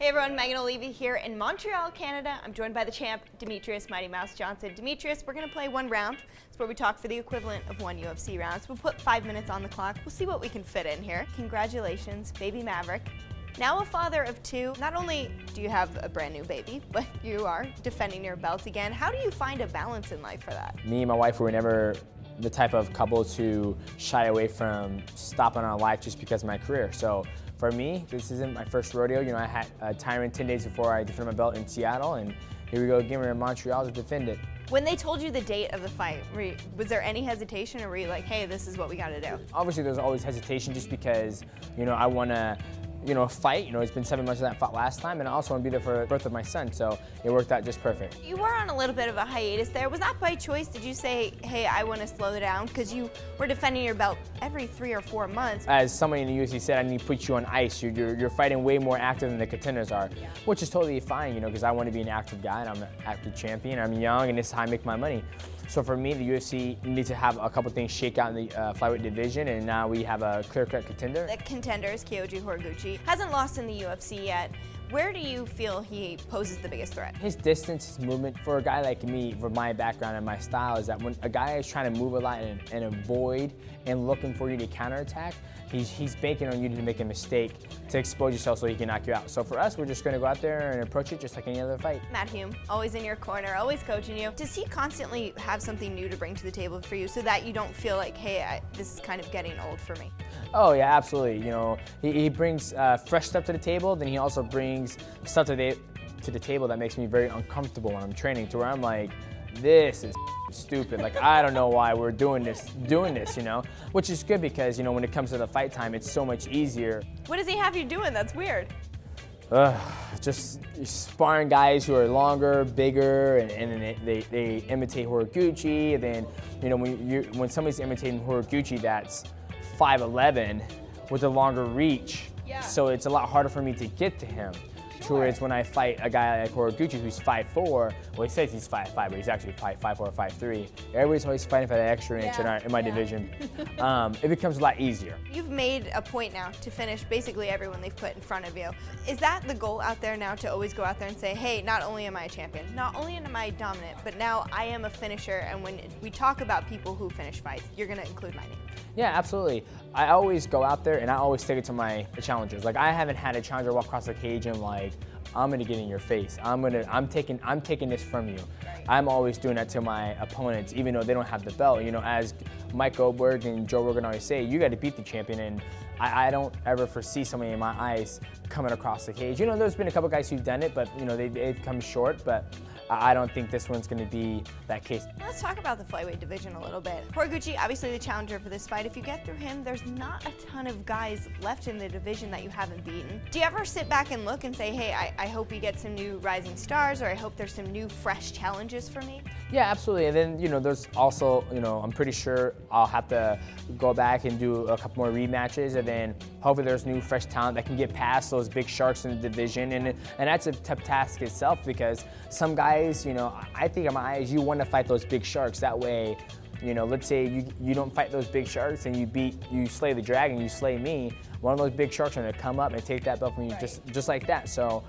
Hey everyone, Megan Olivi here in Montreal, Canada. I'm joined by the champ, Demetrius Mighty Mouse Johnson. Demetrius, we're gonna play one round. It's where we talk for the equivalent of one UFC round. So we'll put five minutes on the clock. We'll see what we can fit in here. Congratulations, baby Maverick. Now a father of two, not only do you have a brand new baby, but you are defending your belt again. How do you find a balance in life for that? Me and my wife were never the type of couple to shy away from stopping our life just because of my career. So for me, this isn't my first rodeo. You know, I had uh, a Tyrant 10 days before I defended my belt in Seattle, and here we go again. We're in Montreal to defend it. When they told you the date of the fight, you, was there any hesitation, or were you like, "Hey, this is what we got to do"? Obviously, there's always hesitation, just because you know I want to you know, fight. You know, it's been seven months since I fought last time, and I also want to be there for the birth of my son, so it worked out just perfect. You were on a little bit of a hiatus there. Was that by choice? Did you say, hey, I want to slow down? Because you were defending your belt every three or four months. As somebody in the UFC said, I need to put you on ice. You're, you're, you're fighting way more active than the contenders are, yeah. which is totally fine, you know, because I want to be an active guy, and I'm an active champion. I'm young, and this is how I make my money. So for me, the UFC needs to have a couple things shake out in the uh, flyweight division, and now we have a clear-cut contender. The contender is Kyoji Horiguchi. Hasn't lost in the UFC yet. Where do you feel he poses the biggest threat? His distance, his movement. For a guy like me, for my background and my style, is that when a guy is trying to move a lot and, and avoid and looking for you to counterattack, he's, he's banking on you to make a mistake to expose yourself so he can knock you out. So for us, we're just going to go out there and approach it just like any other fight. Matt Hume, always in your corner, always coaching you. Does he constantly have something new to bring to the table for you so that you don't feel like, hey, I, this is kind of getting old for me? Oh yeah, absolutely. You know, he, he brings uh, fresh stuff to the table. Then he also brings stuff to the to the table that makes me very uncomfortable when I'm training. To where I'm like, this is stupid. Like I don't know why we're doing this, doing this. You know, which is good because you know when it comes to the fight time, it's so much easier. What does he have you doing? That's weird. Uh, just sparring guys who are longer, bigger, and, and they, they, they, imitate Horiguchi. And then, you know, when, you, when somebody's imitating Horiguchi that's 5'11 with a longer reach. Yeah. So it's a lot harder for me to get to him. Whereas when I fight a guy like Horiguchi who's 5'4", well he says he's 5'5", but he's actually 5'4", 5'3". Everybody's always fighting for that extra inch yeah. in, our, in, my yeah. division. um, it becomes a lot easier. You've made a point now to finish basically everyone they've put in front of you. Is that the goal out there now to always go out there and say, hey, not only am I a champion, not only am I dominant, but now I am a finisher, and when we talk about people who finish fights, you're going to include my name. Yeah, absolutely. I always go out there and I always take it to my challengers. Like I haven't had a challenger walk across the cage and like I'm gonna get in your face. I'm gonna I'm taking I'm taking this from you. I'm always doing that to my opponents, even though they don't have the belt. You know, as Mike Goldberg and Joe Rogan always say, you got to beat the champion, and I, I, don't ever foresee somebody in my eyes coming across the cage. You know, there's been a couple guys who've done it, but you know they, they've come short. But I don't think this one's going to be that case. Let's talk about the flyweight division a little bit. Horiguchi, obviously the challenger for this fight. If you get through him, there's not a ton of guys left in the division that you haven't beaten. Do you ever sit back and look and say, hey, I, I hope we get some new rising stars, or I hope there's some new fresh challenges for me? Yeah, absolutely. And then, you know, there's also, you know, I'm pretty sure I'll have to go back and do a couple more rematches, and then hopefully there's new fresh talent that can get past those big sharks in the division. And, and that's a tough task itself because some guys you know, I think in my eyes, you want to fight those big sharks. That way, you know, let's say you, you don't fight those big sharks and you beat, you slay the dragon, you slay me, one of those big sharks are going to come up and take that belt from you right. just, just like that. So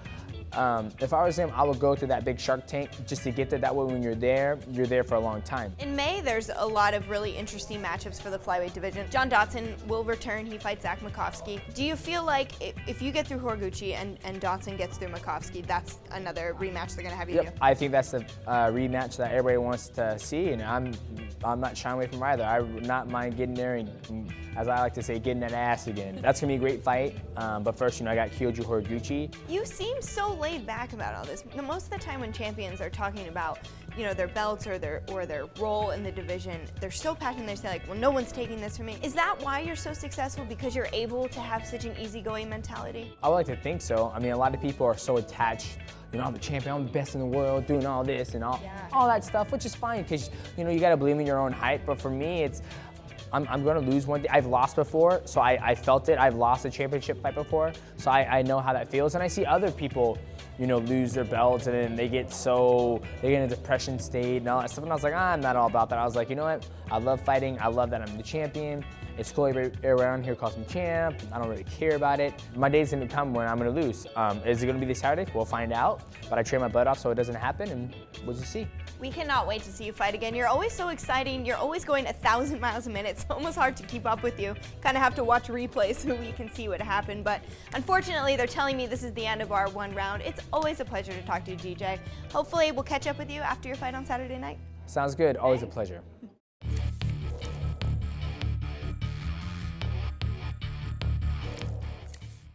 um, if I was him, I would go to that big Shark Tank just to get there. That way, when you're there, you're there for a long time. In May, there's a lot of really interesting matchups for the flyweight division. John Dodson will return. He fights Zach Makovsky. Do you feel like if you get through Horiguchi and, and Dodson gets through Makovsky, that's another rematch they're going to have you yep. do? I think that's the uh, rematch that everybody wants to see, and I'm I'm not shying away from either. I would not mind getting there and, as I like to say, getting that ass again. That's going to be a great fight. Um, but first, you know, I got Kyoji Horiguchi. You seem so laid back about all this. Most of the time when champions are talking about, you know, their belts or their or their role in the division, they're so passionate. They say like, "Well, no one's taking this from me." Is that why you're so successful? Because you're able to have such an easygoing mentality? I would like to think so. I mean, a lot of people are so attached you know, I'm the champion, I'm the best in the world, doing all this and all, yeah. all that stuff, which is fine because, you know, you got to believe in your own hype. But for me, it's, I'm, I'm going to lose one day. I've lost before, so I, I felt it. I've lost a championship fight before, so I, I know how that feels. And I see other people, you know, lose their belts and then they get so, they get in a depression state and all that stuff. And I was like, ah, I'm not all about that. I was like, you know what? I love fighting. I love that I'm the champion. It's cool around here calls me champ. I don't really care about it. My day's gonna come when I'm gonna lose. Um, is it gonna be this Saturday? We'll find out. But I train my butt off so it doesn't happen, and we'll just see. We cannot wait to see you fight again. You're always so exciting. You're always going a thousand miles a minute. It's almost hard to keep up with you. Kind of have to watch replays so we can see what happened. But unfortunately, they're telling me this is the end of our one round. It's always a pleasure to talk to you, DJ. Hopefully, we'll catch up with you after your fight on Saturday night. Sounds good. Always a pleasure.